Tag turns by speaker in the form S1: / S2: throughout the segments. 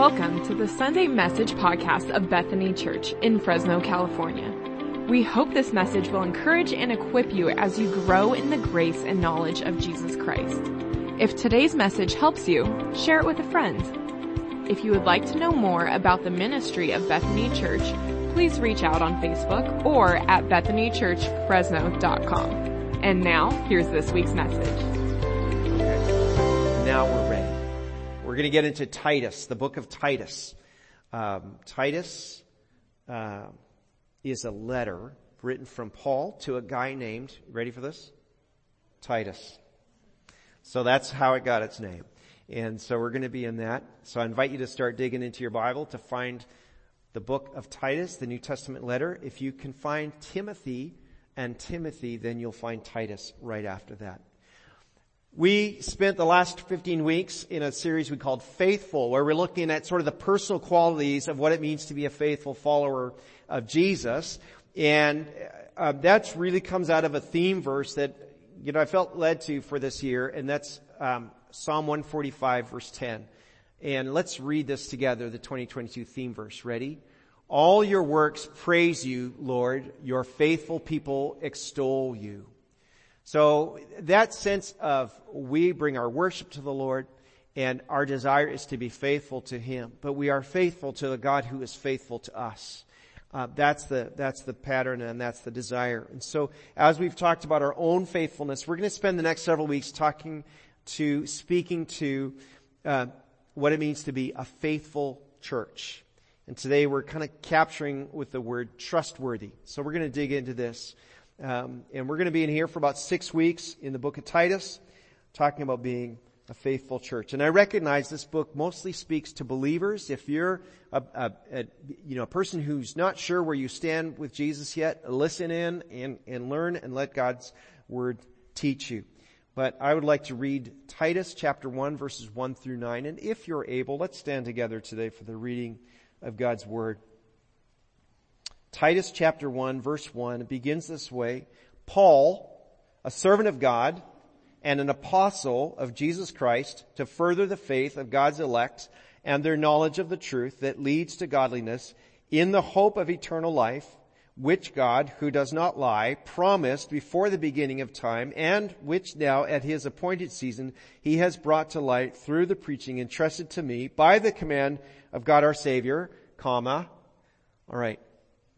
S1: Welcome to the Sunday Message podcast of Bethany Church in Fresno, California. We hope this message will encourage and equip you as you grow in the grace and knowledge of Jesus Christ. If today's message helps you, share it with a friend. If you would like to know more about the ministry of Bethany Church, please reach out on Facebook or at bethanychurchfresno.com. And now, here's this week's message.
S2: Now we're ready. Going to get into Titus, the book of Titus. Um, Titus uh, is a letter written from Paul to a guy named, ready for this? Titus. So that's how it got its name. And so we're going to be in that. So I invite you to start digging into your Bible to find the book of Titus, the New Testament letter. If you can find Timothy and Timothy, then you'll find Titus right after that. We spent the last 15 weeks in a series we called Faithful, where we're looking at sort of the personal qualities of what it means to be a faithful follower of Jesus. And uh, that really comes out of a theme verse that, you know, I felt led to for this year, and that's um, Psalm 145 verse 10. And let's read this together, the 2022 theme verse. Ready? All your works praise you, Lord. Your faithful people extol you. So that sense of we bring our worship to the Lord and our desire is to be faithful to Him, but we are faithful to the God who is faithful to us. Uh, that's the that's the pattern and that's the desire. And so, as we've talked about our own faithfulness, we're going to spend the next several weeks talking to speaking to uh, what it means to be a faithful church. And today we're kind of capturing with the word trustworthy. So we're going to dig into this. Um, and we're going to be in here for about six weeks in the book of Titus, talking about being a faithful church. And I recognize this book mostly speaks to believers. If you're a, a, a, you know a person who's not sure where you stand with Jesus yet, listen in and, and learn and let God's word teach you. But I would like to read Titus chapter 1 verses 1 through 9. And if you're able, let's stand together today for the reading of God's word. Titus chapter 1 verse 1 begins this way. Paul, a servant of God and an apostle of Jesus Christ to further the faith of God's elect and their knowledge of the truth that leads to godliness in the hope of eternal life, which God, who does not lie, promised before the beginning of time and which now at his appointed season he has brought to light through the preaching entrusted to me by the command of God our Savior, comma. All right.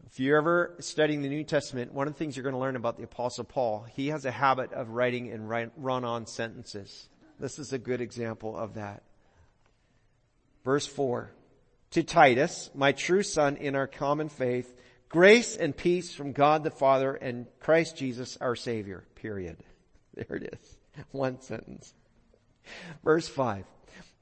S2: If you're ever studying the New Testament, one of the things you're going to learn about the apostle Paul, he has a habit of writing in run-on sentences. This is a good example of that. Verse 4. To Titus, my true son in our common faith, grace and peace from God the Father and Christ Jesus our Savior. Period. There it is. One sentence. Verse 5.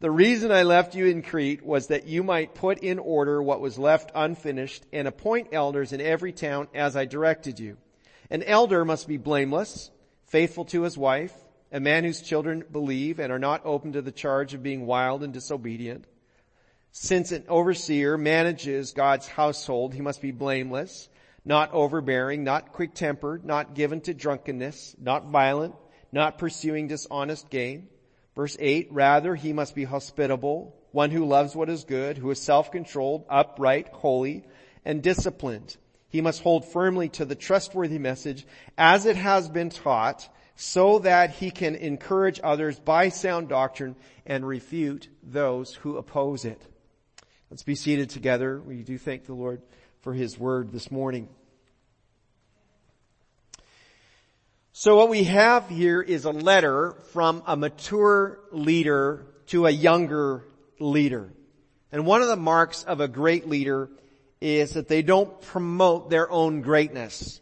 S2: The reason I left you in Crete was that you might put in order what was left unfinished and appoint elders in every town as I directed you. An elder must be blameless, faithful to his wife, a man whose children believe and are not open to the charge of being wild and disobedient. Since an overseer manages God's household, he must be blameless, not overbearing, not quick-tempered, not given to drunkenness, not violent, not pursuing dishonest gain Verse 8, rather he must be hospitable, one who loves what is good, who is self-controlled, upright, holy, and disciplined. He must hold firmly to the trustworthy message as it has been taught so that he can encourage others by sound doctrine and refute those who oppose it. Let's be seated together. We do thank the Lord for his word this morning. So what we have here is a letter from a mature leader to a younger leader. And one of the marks of a great leader is that they don't promote their own greatness.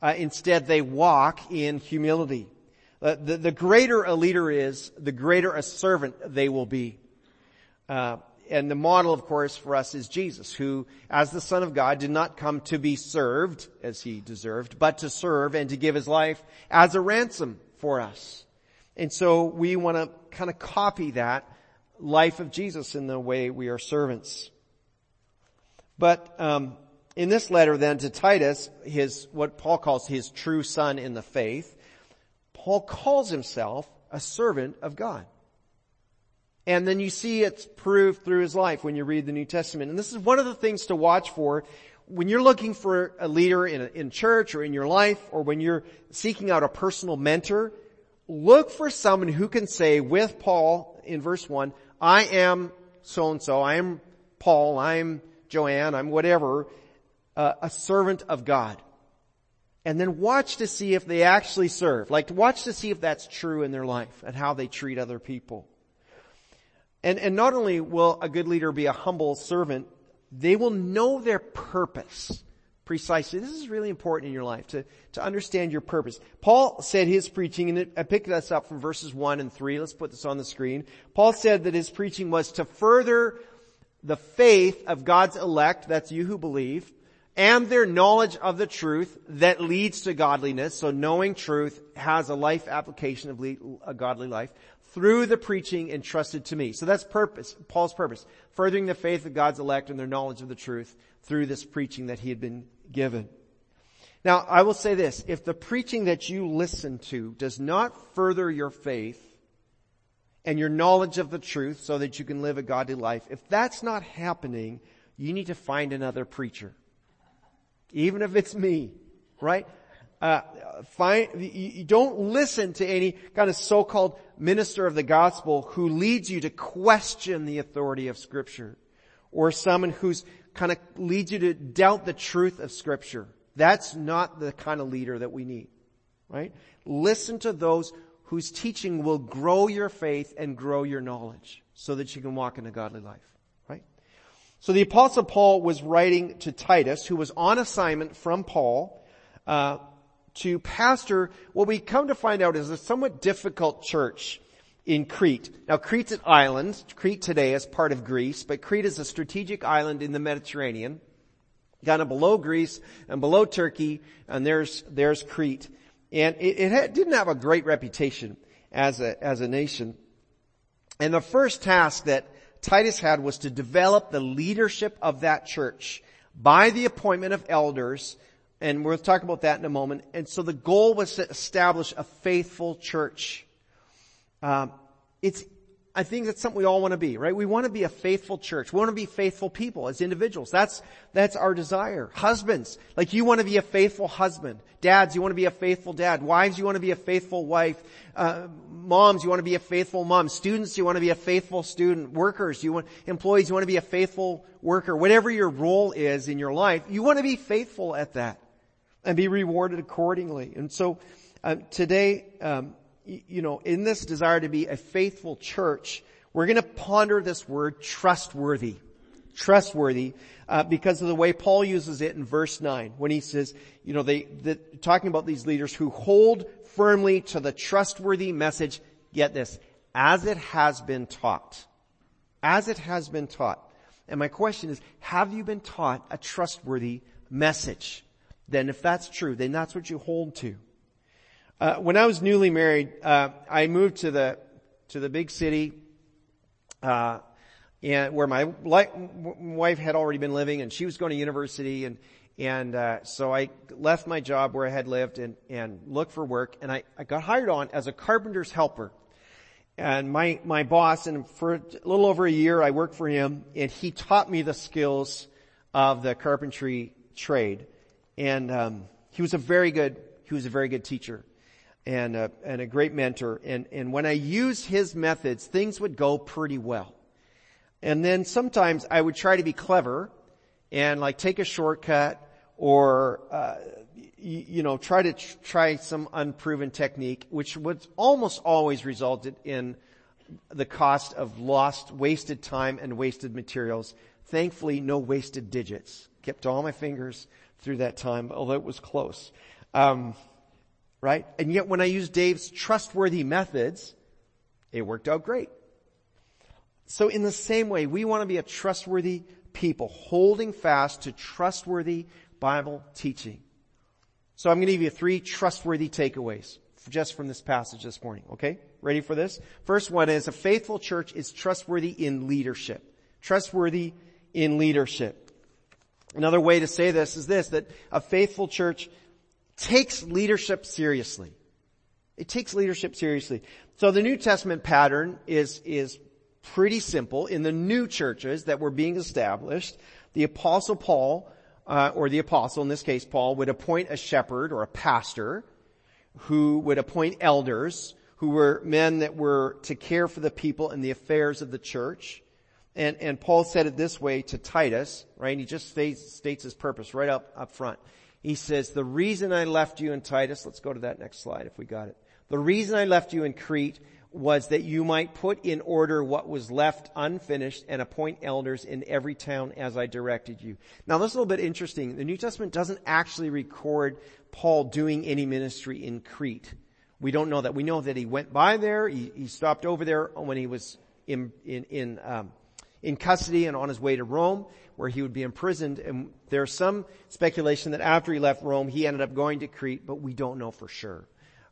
S2: Uh, instead, they walk in humility. Uh, the, the, greater a leader is, the greater a servant they will be. Uh, and the model, of course, for us is Jesus, who, as the Son of God, did not come to be served as he deserved, but to serve and to give his life as a ransom for us. And so we want to kind of copy that life of Jesus in the way we are servants. But um, in this letter then to Titus, his what Paul calls his true son in the faith, Paul calls himself a servant of God. And then you see it's proved through his life when you read the New Testament. And this is one of the things to watch for when you're looking for a leader in, a, in church or in your life or when you're seeking out a personal mentor. Look for someone who can say with Paul in verse one, I am so and so, I am Paul, I'm Joanne, I'm whatever, uh, a servant of God. And then watch to see if they actually serve. Like watch to see if that's true in their life and how they treat other people. And, and not only will a good leader be a humble servant, they will know their purpose precisely. This is really important in your life to, to understand your purpose. Paul said his preaching, and I picked this up from verses one and three. Let's put this on the screen. Paul said that his preaching was to further the faith of God's elect, that's you who believe, and their knowledge of the truth that leads to godliness. So knowing truth has a life application of a godly life through the preaching entrusted to me. So that's purpose, Paul's purpose. Furthering the faith of God's elect and their knowledge of the truth through this preaching that he had been given. Now, I will say this, if the preaching that you listen to does not further your faith and your knowledge of the truth so that you can live a godly life, if that's not happening, you need to find another preacher even if it's me, right? Uh, find, you don't listen to any kind of so-called minister of the gospel who leads you to question the authority of scripture or someone who's kind of leads you to doubt the truth of scripture. That's not the kind of leader that we need, right? Listen to those whose teaching will grow your faith and grow your knowledge so that you can walk in a godly life. Right? So the apostle Paul was writing to Titus, who was on assignment from Paul, uh, to pastor what we come to find out is a somewhat difficult church in Crete. Now Crete's an island. Crete today is part of Greece, but Crete is a strategic island in the Mediterranean, kind of below Greece and below Turkey, and there's, there's Crete. And it, it had, didn't have a great reputation as a, as a nation. And the first task that Titus had was to develop the leadership of that church by the appointment of elders, and we'll talk about that in a moment. And so the goal was to establish a faithful church. Um, it's I think that's something we all want to be, right? We want to be a faithful church. We want to be faithful people as individuals. That's, that's our desire. Husbands, like you want to be a faithful husband. Dads, you want to be a faithful dad. Wives, you want to be a faithful wife. Uh, moms, you want to be a faithful mom. Students, you want to be a faithful student. Workers, you want, employees, you want to be a faithful worker. Whatever your role is in your life, you want to be faithful at that and be rewarded accordingly. And so, uh, today, um, you know, in this desire to be a faithful church, we're going to ponder this word trustworthy. Trustworthy, uh, because of the way Paul uses it in verse 9 when he says, you know, they, the, talking about these leaders who hold firmly to the trustworthy message, get this, as it has been taught. As it has been taught. And my question is, have you been taught a trustworthy message? Then if that's true, then that's what you hold to. Uh, when I was newly married, uh, I moved to the to the big city, uh, and where my li- wife had already been living, and she was going to university, and and uh, so I left my job where I had lived and and looked for work, and I, I got hired on as a carpenter's helper. And my my boss, and for a little over a year, I worked for him, and he taught me the skills of the carpentry trade, and um, he was a very good he was a very good teacher and a, and a great mentor. And, and when I used his methods, things would go pretty well. And then sometimes I would try to be clever and like take a shortcut or, uh, you, know, try to tr- try some unproven technique, which would almost always resulted in the cost of lost, wasted time and wasted materials. Thankfully, no wasted digits. Kept all my fingers through that time, although it was close. Um, right? And yet when I used Dave's trustworthy methods, it worked out great. So in the same way, we want to be a trustworthy people, holding fast to trustworthy Bible teaching. So I'm going to give you three trustworthy takeaways just from this passage this morning. Okay? Ready for this? First one is a faithful church is trustworthy in leadership. Trustworthy in leadership. Another way to say this is this, that a faithful church takes leadership seriously. It takes leadership seriously. So the New Testament pattern is, is pretty simple. In the new churches that were being established, the apostle Paul, uh, or the apostle, in this case Paul, would appoint a shepherd or a pastor who would appoint elders who were men that were to care for the people and the affairs of the church. And, and Paul said it this way to Titus, right? He just states, states his purpose right up, up front. He says, the reason I left you in Titus, let's go to that next slide if we got it. The reason I left you in Crete was that you might put in order what was left unfinished and appoint elders in every town as I directed you. Now this is a little bit interesting. The New Testament doesn't actually record Paul doing any ministry in Crete. We don't know that. We know that he went by there. He, he stopped over there when he was in in in, um, in custody and on his way to Rome, where he would be imprisoned. And there's some speculation that after he left Rome, he ended up going to Crete, but we don't know for sure.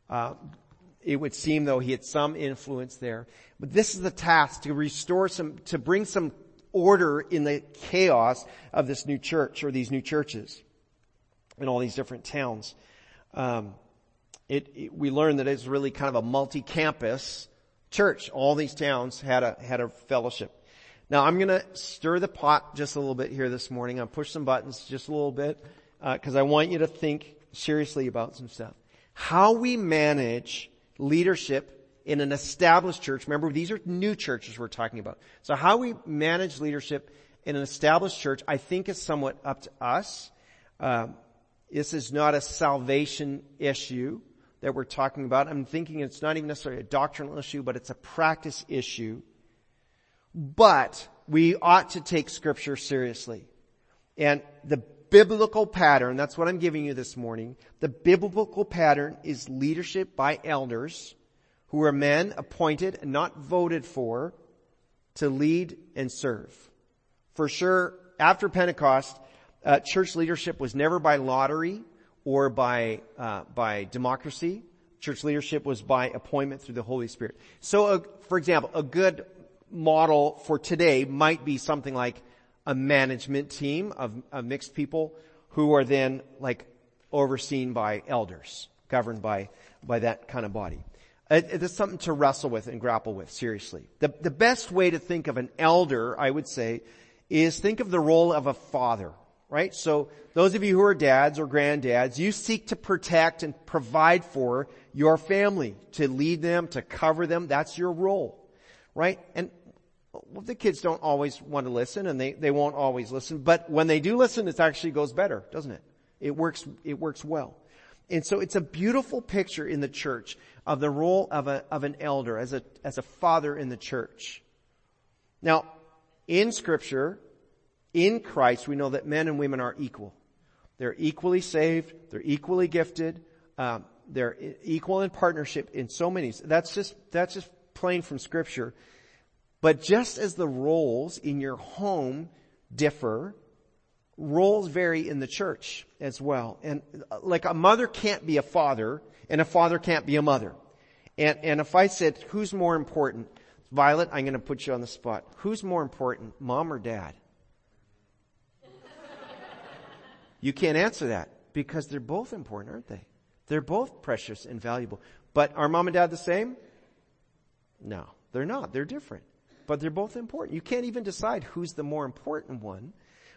S2: Uh, it would seem though he had some influence there. But this is the task to restore some, to bring some order in the chaos of this new church or these new churches in all these different towns. Um, it, it, we learned that it's really kind of a multi-campus church. All these towns had a had a fellowship. Now I'm to stir the pot just a little bit here this morning. I'll push some buttons just a little bit because uh, I want you to think seriously about some stuff. How we manage leadership in an established church. Remember, these are new churches we're talking about. So how we manage leadership in an established church, I think is somewhat up to us. Um, this is not a salvation issue that we're talking about. I'm thinking it's not even necessarily a doctrinal issue, but it's a practice issue. But we ought to take scripture seriously. And the biblical pattern, that's what I'm giving you this morning. The biblical pattern is leadership by elders who are men appointed and not voted for to lead and serve. For sure, after Pentecost, uh, church leadership was never by lottery or by uh, by democracy. Church leadership was by appointment through the Holy Spirit. So, uh, for example, a good model for today might be something like a management team of, of mixed people who are then like overseen by elders, governed by by that kind of body. Uh, it, it is something to wrestle with and grapple with seriously. The, the best way to think of an elder, I would say, is think of the role of a father right? So those of you who are dads or granddads, you seek to protect and provide for your family, to lead them, to cover them. That's your role, right? And well, the kids don't always want to listen and they, they won't always listen, but when they do listen, it actually goes better, doesn't it? It works, it works well. And so it's a beautiful picture in the church of the role of a, of an elder as a, as a father in the church. Now, in scripture, in Christ, we know that men and women are equal. They're equally saved. They're equally gifted. Um, they're equal in partnership in so many. That's just that's just plain from Scripture. But just as the roles in your home differ, roles vary in the church as well. And uh, like a mother can't be a father, and a father can't be a mother. And and if I said who's more important, Violet, I'm going to put you on the spot. Who's more important, mom or dad? You can't answer that because they're both important, aren't they? They're both precious and valuable. But are mom and dad the same? No, they're not. They're different. But they're both important. You can't even decide who's the more important one,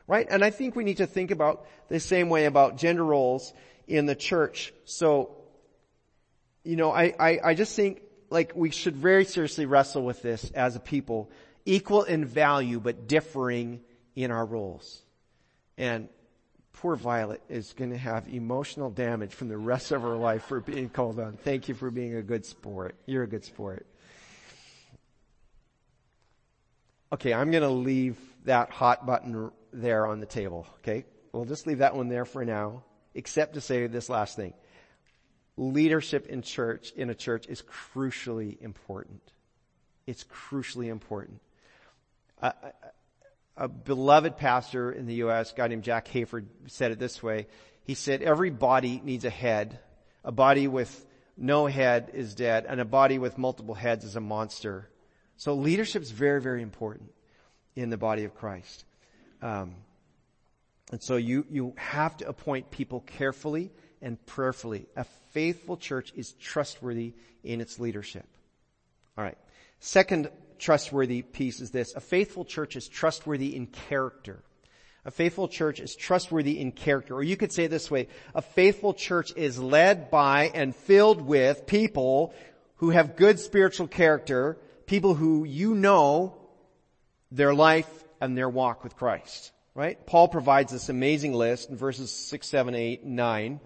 S2: right? And I think we need to think about the same way about gender roles in the church. So, you know, I, I, I just think like we should very seriously wrestle with this as a people, equal in value but differing in our roles. And poor Violet is going to have emotional damage from the rest of her life for being called on. Thank you for being a good sport. You're a good sport. Okay, I'm going to leave that hot button there on the table. Okay, we'll just leave that one there for now, except to say this last thing. Leadership in church, in a church is crucially important. It's crucially important. A beloved pastor in the U.S., guy named Jack Hayford, said it this way. He said, every body needs a head. A body with no head is dead, and a body with multiple heads is a monster. So leadership is very, very important in the body of Christ. Um, and so you, you have to appoint people carefully and prayerfully. A faithful church is trustworthy in its leadership. All right. Second trustworthy piece is this. A faithful church is trustworthy in character. A faithful church is trustworthy in character. Or you could say it this way. A faithful church is led by and filled with people who have good spiritual character, people who you know their life and their walk with Christ. Right? Paul provides this amazing list in verses 6, 7, 8, 9.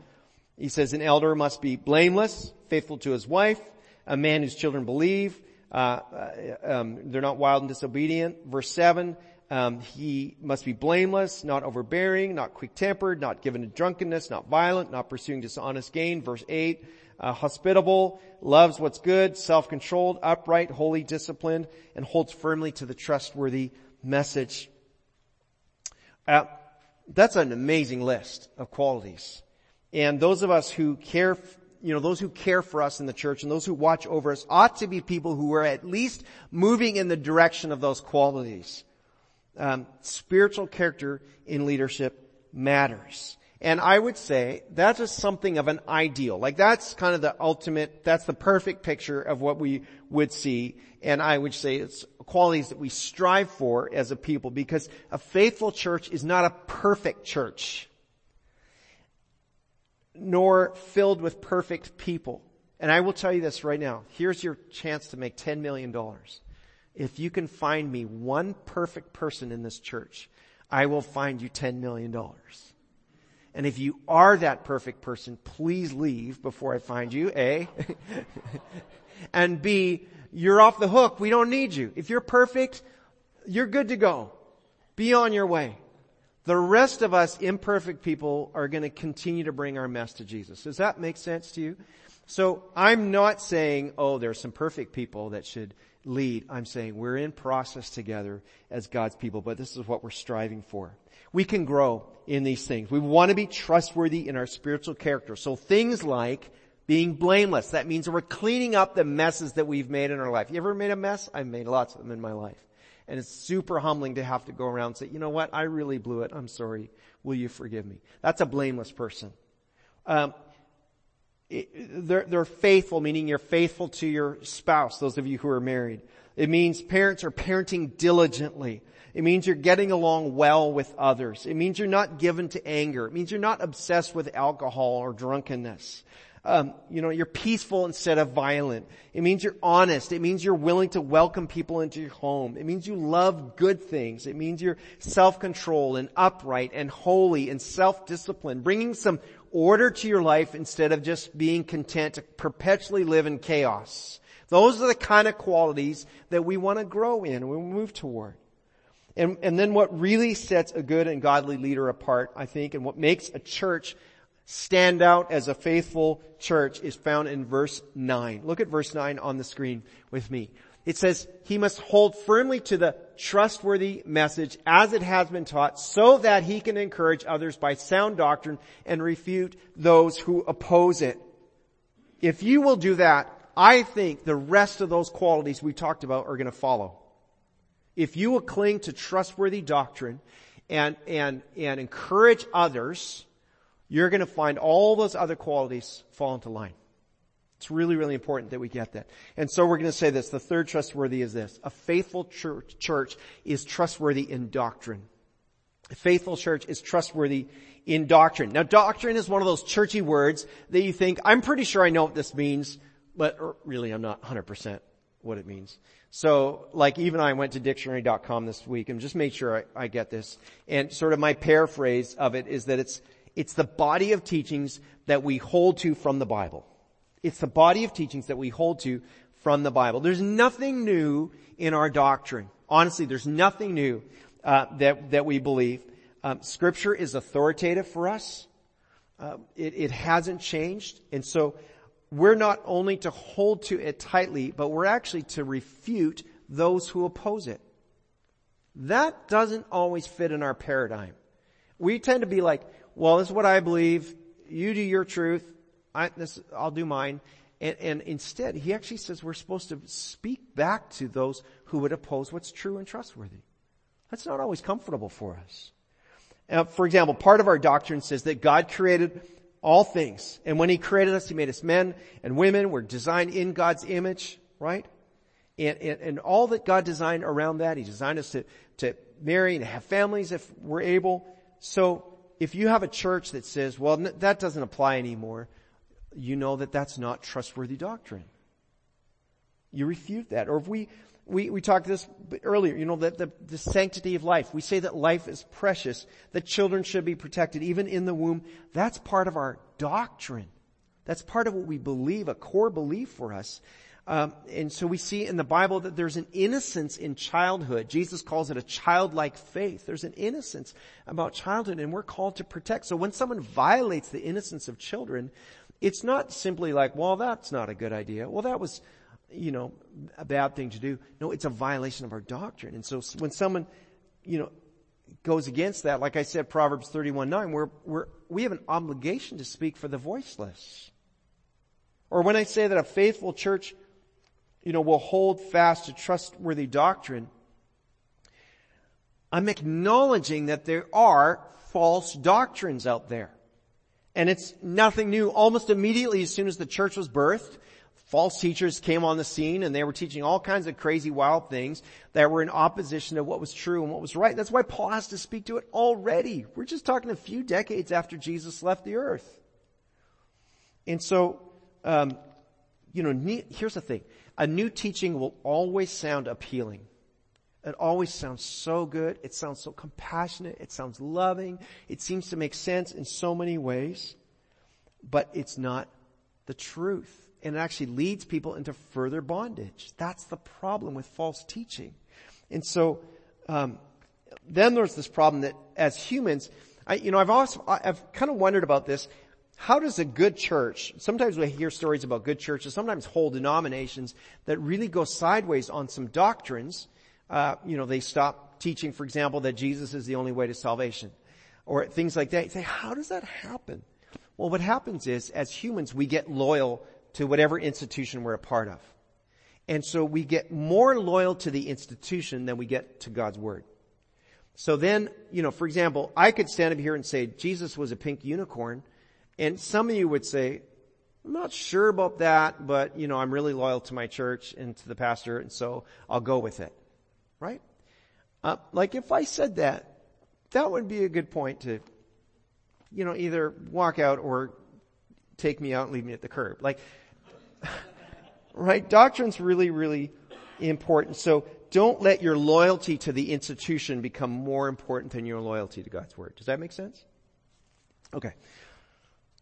S2: He says an elder must be blameless, faithful to his wife, a man whose children believe, uh, uh, um, they're not wild and disobedient. Verse 7, um, he must be blameless, not overbearing, not quick-tempered, not given to drunkenness, not violent, not pursuing dishonest gain. Verse 8, uh, hospitable, loves what's good, self-controlled, upright, holy, disciplined, and holds firmly to the trustworthy message. Uh, that's an amazing list of qualities. And those of us who care, you know, those who care for us in the church and those who watch over us ought to be people who are at least moving in the direction of those qualities. Um, spiritual character in leadership matters. And I would say that's just something of an ideal. Like that's kind of the ultimate, that's the perfect picture of what we would see. And I would say it's qualities that we strive for as a people because a faithful church is not a perfect church nor filled with perfect people. And I will tell you this right now. Here's your chance to make $10 million. If you can find me one perfect person in this church, I will find you $10 million. And if you are that perfect person, please leave before I find you, A. and B, you're off the hook. We don't need you. If you're perfect, you're good to go. Be on your way. The rest of us imperfect people are going to continue to bring our mess to Jesus. Does that make sense to you? So I'm not saying, oh, there's some perfect people that should lead. I'm saying we're in process together as God's people, but this is what we're striving for. We can grow in these things. We want to be trustworthy in our spiritual character. So things like being blameless. That means we're cleaning up the messes that we've made in our life. You ever made a mess? I've made lots of them in my life. And it's super humbling to have to go around and say, you know what? I really blew it. I'm sorry. Will you forgive me? That's a blameless person. Um, they're, they're faithful, meaning you're faithful to your spouse, those of you who are married. It means parents are parenting diligently. It means you're getting along well with others. It means you're not given to anger. It means you're not obsessed with alcohol or drunkenness um, you know, you're peaceful instead of violent. It means you're honest. It means you're willing to welcome people into your home. It means you love good things. It means you're self-controlled and upright and holy and self-disciplined, bringing some order to your life instead of just being content to perpetually live in chaos. Those are the kind of qualities that we want to grow in and we move toward. And, and then what really sets a good and godly leader apart, I think, and what makes a church stand out as a faithful church is found in verse 9. Look at verse 9 on the screen with me. It says, he must hold firmly to the trustworthy message as it has been taught so that he can encourage others by sound doctrine and refute those who oppose it. If you will do that, I think the rest of those qualities we talked about are going to follow. If you will cling to trustworthy doctrine and, and, and encourage others, you're going to find all those other qualities fall into line. It's really, really important that we get that. And so we're going to say this. The third trustworthy is this. A faithful church, church is trustworthy in doctrine. A faithful church is trustworthy in doctrine. Now doctrine is one of those churchy words that you think, I'm pretty sure I know what this means, but really I'm not 100% what it means. So, like even I went to dictionary.com this week and just made sure I, I get this. And sort of my paraphrase of it is that it's it's the body of teachings that we hold to from the Bible. It's the body of teachings that we hold to from the Bible. There's nothing new in our doctrine. Honestly, there's nothing new uh, that that we believe. Um, scripture is authoritative for us. Uh, it, it hasn't changed, and so we're not only to hold to it tightly, but we're actually to refute those who oppose it. That doesn't always fit in our paradigm. We tend to be like, well, this is what I believe. You do your truth. I, this, I'll do mine. And, and instead, he actually says we're supposed to speak back to those who would oppose what's true and trustworthy. That's not always comfortable for us. Now, for example, part of our doctrine says that God created all things. And when He created us, He made us men and women. We're designed in God's image, right? And, and, and all that God designed around that, He designed us to, to marry and have families if we're able. So if you have a church that says, well, that doesn't apply anymore, you know that that's not trustworthy doctrine. You refute that. Or if we, we, we talked this earlier, you know, that the, the sanctity of life. We say that life is precious, that children should be protected even in the womb. That's part of our doctrine. That's part of what we believe, a core belief for us. Um, and so we see in the Bible that there's an innocence in childhood. Jesus calls it a childlike faith. There's an innocence about childhood and we're called to protect. So when someone violates the innocence of children, it's not simply like, well, that's not a good idea. Well, that was, you know, a bad thing to do. No, it's a violation of our doctrine. And so when someone, you know, goes against that, like I said, Proverbs 31, 9, we're, we're, we have an obligation to speak for the voiceless. Or when I say that a faithful church you know, will hold fast to trustworthy doctrine, I'm acknowledging that there are false doctrines out there. And it's nothing new. Almost immediately as soon as the church was birthed, false teachers came on the scene and they were teaching all kinds of crazy wild things that were in opposition to what was true and what was right. That's why Paul has to speak to it already. We're just talking a few decades after Jesus left the earth. And so, um, you know, here's the thing. A new teaching will always sound appealing. It always sounds so good. It sounds so compassionate. It sounds loving. It seems to make sense in so many ways, but it's not the truth. And it actually leads people into further bondage. That's the problem with false teaching. And so, um, then there's this problem that as humans, I, you know, I've also, I've kind of wondered about this. How does a good church, sometimes we hear stories about good churches, sometimes whole denominations that really go sideways on some doctrines. Uh, you know, they stop teaching, for example, that Jesus is the only way to salvation. Or things like that. You say, how does that happen? Well, what happens is, as humans, we get loyal to whatever institution we're a part of. And so we get more loyal to the institution than we get to God's Word. So then, you know, for example, I could stand up here and say Jesus was a pink unicorn, and some of you would say, I'm not sure about that, but you know, I'm really loyal to my church and to the pastor, and so I'll go with it. Right? Uh, like if I said that, that would be a good point to, you know, either walk out or take me out and leave me at the curb. Like, right? Doctrine's really, really important. So don't let your loyalty to the institution become more important than your loyalty to God's Word. Does that make sense? Okay.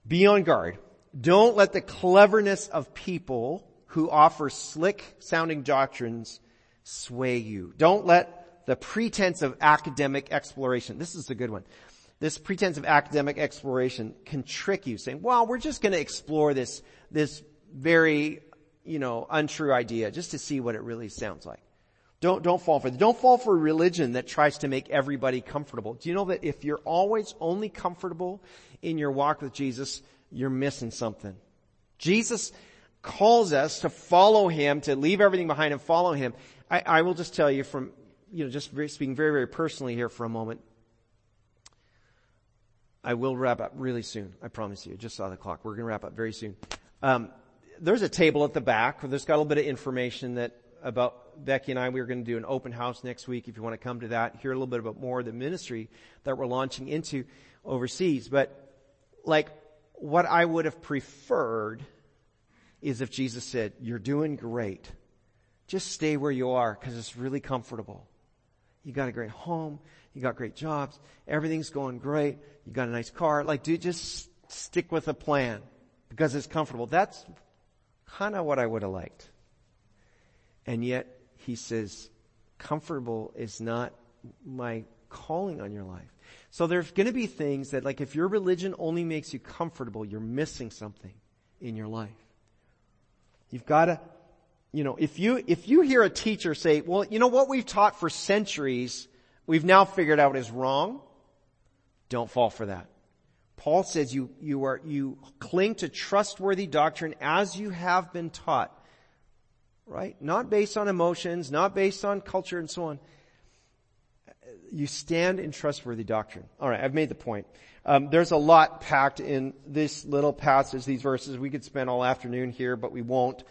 S2: Be on guard. Don't let the cleverness of people who offer slick sounding doctrines sway you. Don't let the pretense of academic exploration, this is a good one. This pretense of academic exploration can trick you saying, well, we're just going to explore this, this very, you know, untrue idea just to see what it really sounds like. Don't, don't fall for it. Don't fall for religion that tries to make everybody comfortable. Do you know that if you're always only comfortable in your walk with Jesus, you're missing something. Jesus calls us to follow Him, to leave everything behind and follow Him. I, I will just tell you from, you know, just speaking very, very personally here for a moment. I will wrap up really soon. I promise you. I just saw the clock. We're going to wrap up very soon. Um, there's a table at the back. There's got a little bit of information that about Becky and I. We are going to do an open house next week if you want to come to that, hear a little bit about more of the ministry that we're launching into overseas. But like what I would have preferred is if Jesus said, you're doing great. Just stay where you are because it's really comfortable. You got a great home. You got great jobs. Everything's going great. You got a nice car. Like, dude, just stick with the plan because it's comfortable. That's kind of what I would have liked. And yet he says, comfortable is not my calling on your life. So there's going to be things that like if your religion only makes you comfortable, you're missing something in your life. You've got to, you know, if you, if you hear a teacher say, well, you know what we've taught for centuries, we've now figured out is wrong, don't fall for that. Paul says you, you are, you cling to trustworthy doctrine as you have been taught right? Not based on emotions, not based on culture and so on. You stand in trustworthy doctrine. All right, I've made the point. Um, there's a lot packed in this little passage, these verses. We could spend all afternoon here, but we won't.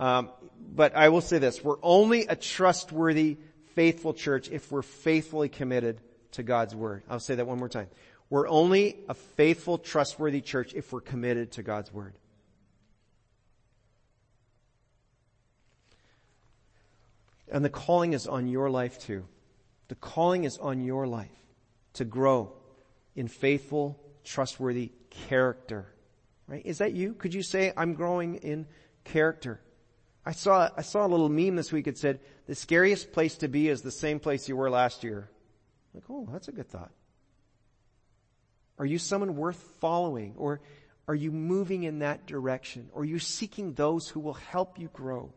S2: Um, but I will say this, we're only a trustworthy, faithful church if we're faithfully committed to God's Word. I'll say that one more time. We're only a faithful, trustworthy church if we're committed to God's Word. And the calling is on your life too. The calling is on your life to grow in faithful, trustworthy character. Right? Is that you? Could you say, I'm growing in character? I saw, I saw a little meme this week. It said, the scariest place to be is the same place you were last year. I'm Like, oh, that's a good thought. Are you someone worth following? Or are you moving in that direction? Or are you seeking those who will help you grow?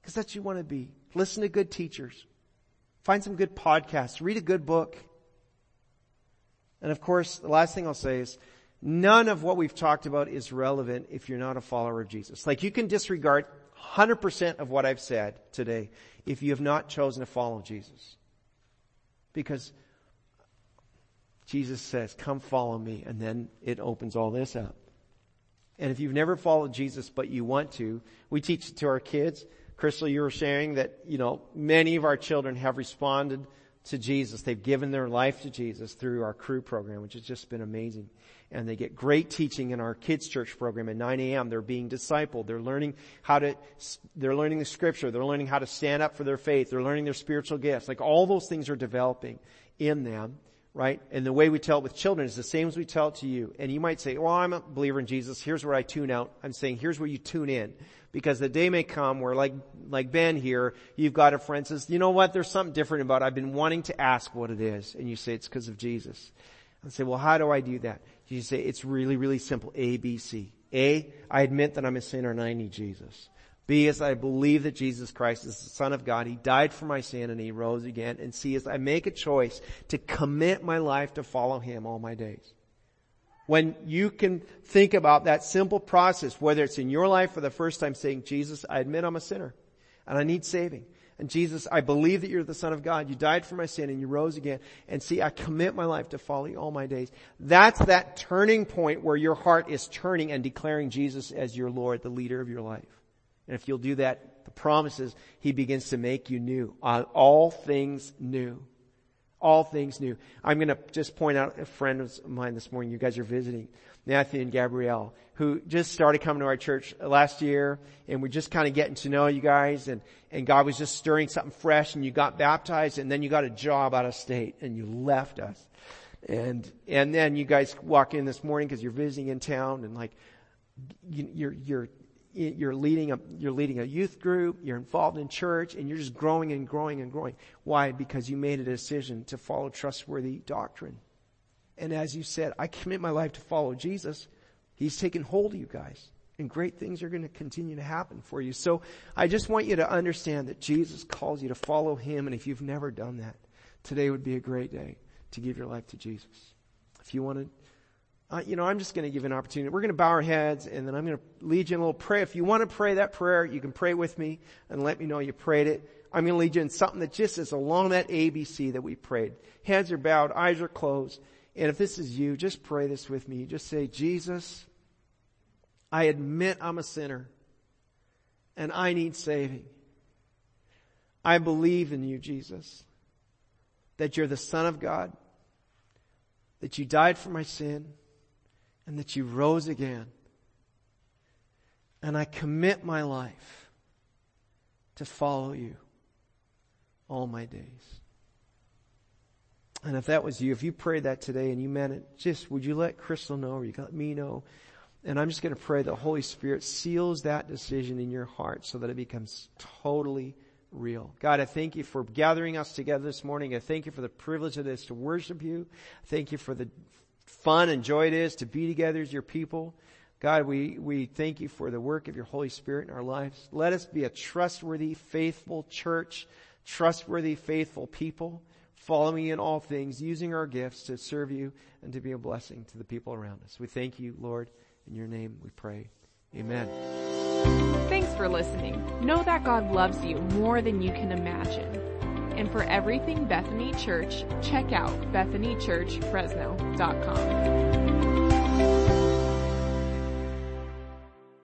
S2: Because that's you want to be. Listen to good teachers. Find some good podcasts. Read a good book. And of course, the last thing I'll say is, none of what we've talked about is relevant if you're not a follower of Jesus. Like you can disregard 100% of what I've said today if you have not chosen to follow Jesus. Because Jesus says, come follow me, and then it opens all this up. And if you've never followed Jesus, but you want to, we teach it to our kids. Crystal, you were sharing that, you know, many of our children have responded to Jesus. They've given their life to Jesus through our crew program, which has just been amazing. And they get great teaching in our kids church program at 9 a.m. They're being discipled. They're learning how to, they're learning the scripture. They're learning how to stand up for their faith. They're learning their spiritual gifts. Like all those things are developing in them right? And the way we tell it with children is the same as we tell it to you. And you might say, well, I'm a believer in Jesus. Here's where I tune out. I'm saying, here's where you tune in. Because the day may come where like, like Ben here, you've got a friend says, you know what? There's something different about it. I've been wanting to ask what it is. And you say, it's because of Jesus. I say, well, how do I do that? You say, it's really, really simple. A, B, C. A, I admit that I'm a sinner and I need Jesus. B as I believe that Jesus Christ is the Son of God. He died for my sin and He rose again. And C as I make a choice to commit my life to follow Him all my days. When you can think about that simple process, whether it's in your life for the first time saying, Jesus, I admit I'm a sinner and I need saving. And Jesus, I believe that you're the Son of God. You died for my sin and you rose again. And see, I commit my life to follow you all my days. That's that turning point where your heart is turning and declaring Jesus as your Lord, the leader of your life. And if you'll do that, the promises, He begins to make you new. Uh, all things new. All things new. I'm to just point out a friend of mine this morning. You guys are visiting. Matthew and Gabrielle, who just started coming to our church last year, and we're just kind of getting to know you guys, and, and God was just stirring something fresh, and you got baptized, and then you got a job out of state, and you left us. And, and then you guys walk in this morning because you're visiting in town, and like, you, you're, you're you're leading a, you're leading a youth group, you're involved in church, and you're just growing and growing and growing. Why? Because you made a decision to follow trustworthy doctrine. And as you said, I commit my life to follow Jesus. He's taken hold of you guys. And great things are going to continue to happen for you. So I just want you to understand that Jesus calls you to follow Him. And if you've never done that, today would be a great day to give your life to Jesus. If you want to uh, you know, I'm just going to give an opportunity. We're going to bow our heads and then I'm going to lead you in a little prayer. If you want to pray that prayer, you can pray with me and let me know you prayed it. I'm going to lead you in something that just is along that ABC that we prayed. Heads are bowed, eyes are closed. And if this is you, just pray this with me. Just say, Jesus, I admit I'm a sinner and I need saving. I believe in you, Jesus, that you're the Son of God, that you died for my sin, and that you rose again. And I commit my life to follow you all my days. And if that was you, if you prayed that today and you meant it, just would you let Crystal know or you let me know? And I'm just going to pray the Holy Spirit seals that decision in your heart so that it becomes totally real. God, I thank you for gathering us together this morning. I thank you for the privilege of this to worship you. Thank you for the fun and joy it is to be together as your people. God, we, we thank you for the work of your Holy Spirit in our lives. Let us be a trustworthy, faithful church, trustworthy, faithful people, following in all things, using our gifts to serve you and to be a blessing to the people around us. We thank you, Lord. In your name we pray. Amen.
S1: Thanks for listening. Know that God loves you more than you can imagine. And for everything Bethany Church, check out bethanychurchfresno.com.